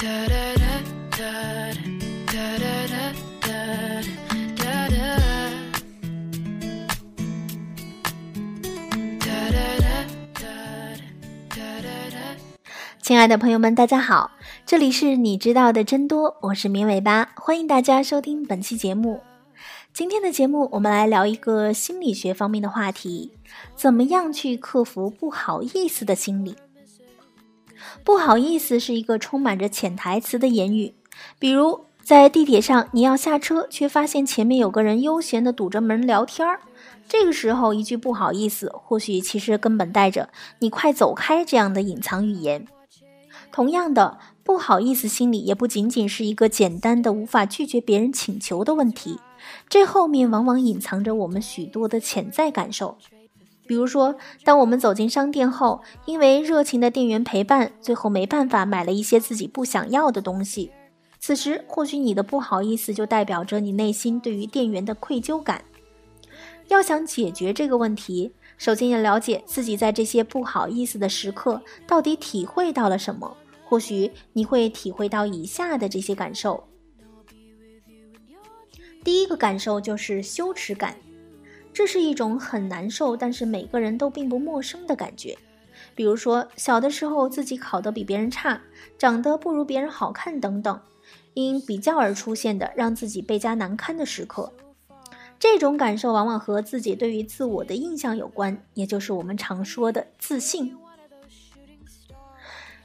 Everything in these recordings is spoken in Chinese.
哒哒哒哒哒哒哒哒亲爱的朋友们，大家好，这里是你知道的真多，我是绵尾巴，欢迎大家收听本期节目。今天的节目，我们来聊一个心理学方面的话题：怎么样去克服不好意思的心理？不好意思是一个充满着潜台词的言语，比如在地铁上，你要下车，却发现前面有个人悠闲的堵着门聊天儿，这个时候一句不好意思，或许其实根本带着“你快走开”这样的隐藏语言。同样的，不好意思心理也不仅仅是一个简单的无法拒绝别人请求的问题，这后面往往隐藏着我们许多的潜在感受。比如说，当我们走进商店后，因为热情的店员陪伴，最后没办法买了一些自己不想要的东西，此时或许你的不好意思就代表着你内心对于店员的愧疚感。要想解决这个问题，首先要了解自己在这些不好意思的时刻到底体会到了什么。或许你会体会到以下的这些感受。第一个感受就是羞耻感，这是一种很难受，但是每个人都并不陌生的感觉。比如说，小的时候自己考得比别人差，长得不如别人好看等等，因比较而出现的让自己倍加难堪的时刻。这种感受往往和自己对于自我的印象有关，也就是我们常说的自信。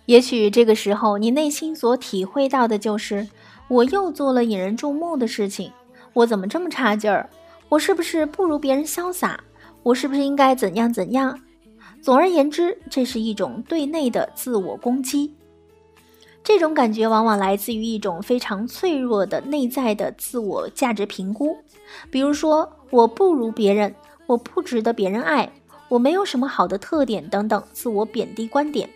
也许这个时候你内心所体会到的就是，我又做了引人注目的事情，我怎么这么差劲儿？我是不是不如别人潇洒？我是不是应该怎样怎样？总而言之，这是一种对内的自我攻击。这种感觉往往来自于一种非常脆弱的内在的自我价值评估，比如说我不如别人，我不值得别人爱，我没有什么好的特点等等自我贬低观点。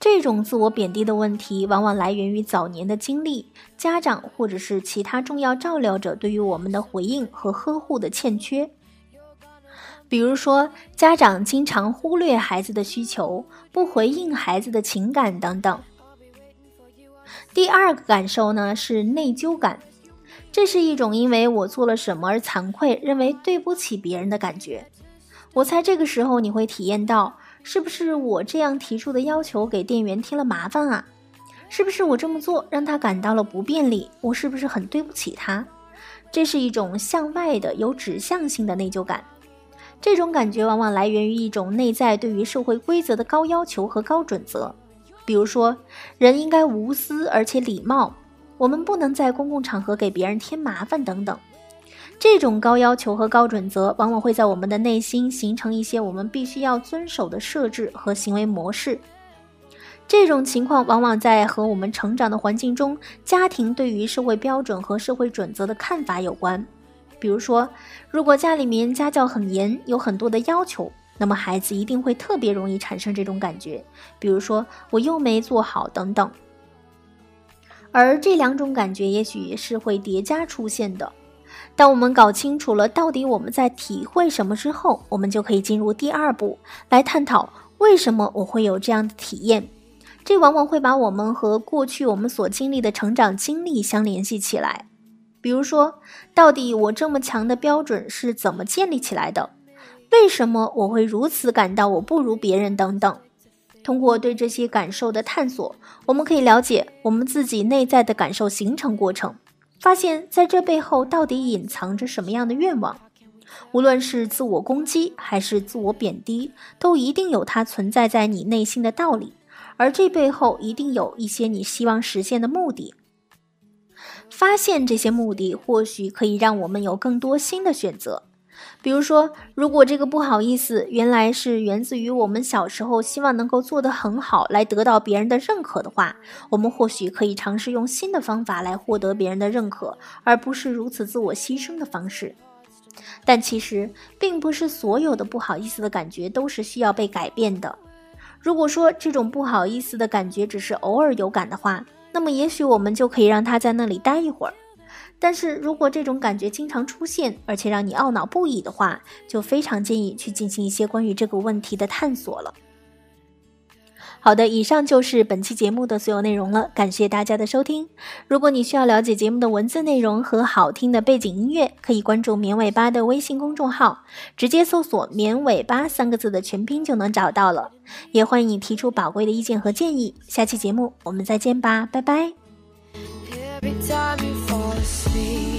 这种自我贬低的问题，往往来源于早年的经历、家长或者是其他重要照料者对于我们的回应和呵护的欠缺。比如说，家长经常忽略孩子的需求，不回应孩子的情感等等。第二个感受呢是内疚感，这是一种因为我做了什么而惭愧、认为对不起别人的感觉。我猜这个时候你会体验到，是不是我这样提出的要求给店员添了麻烦啊？是不是我这么做让他感到了不便利？我是不是很对不起他？这是一种向外的有指向性的内疚感，这种感觉往往来源于一种内在对于社会规则的高要求和高准则。比如说，人应该无私而且礼貌，我们不能在公共场合给别人添麻烦等等。这种高要求和高准则，往往会在我们的内心形成一些我们必须要遵守的设置和行为模式。这种情况往往在和我们成长的环境中，家庭对于社会标准和社会准则的看法有关。比如说，如果家里面家教很严，有很多的要求。那么孩子一定会特别容易产生这种感觉，比如说我又没做好等等。而这两种感觉也许是会叠加出现的。当我们搞清楚了到底我们在体会什么之后，我们就可以进入第二步来探讨为什么我会有这样的体验。这往往会把我们和过去我们所经历的成长经历相联系起来。比如说，到底我这么强的标准是怎么建立起来的？为什么我会如此感到我不如别人？等等，通过对这些感受的探索，我们可以了解我们自己内在的感受形成过程，发现在这背后到底隐藏着什么样的愿望。无论是自我攻击还是自我贬低，都一定有它存在在你内心的道理，而这背后一定有一些你希望实现的目的。发现这些目的，或许可以让我们有更多新的选择。比如说，如果这个不好意思原来是源自于我们小时候希望能够做得很好，来得到别人的认可的话，我们或许可以尝试用新的方法来获得别人的认可，而不是如此自我牺牲的方式。但其实，并不是所有的不好意思的感觉都是需要被改变的。如果说这种不好意思的感觉只是偶尔有感的话，那么也许我们就可以让它在那里待一会儿。但是如果这种感觉经常出现，而且让你懊恼不已的话，就非常建议去进行一些关于这个问题的探索了。好的，以上就是本期节目的所有内容了，感谢大家的收听。如果你需要了解节目的文字内容和好听的背景音乐，可以关注棉尾巴的微信公众号，直接搜索“棉尾巴”三个字的全拼就能找到了。也欢迎你提出宝贵的意见和建议。下期节目我们再见吧，拜拜。be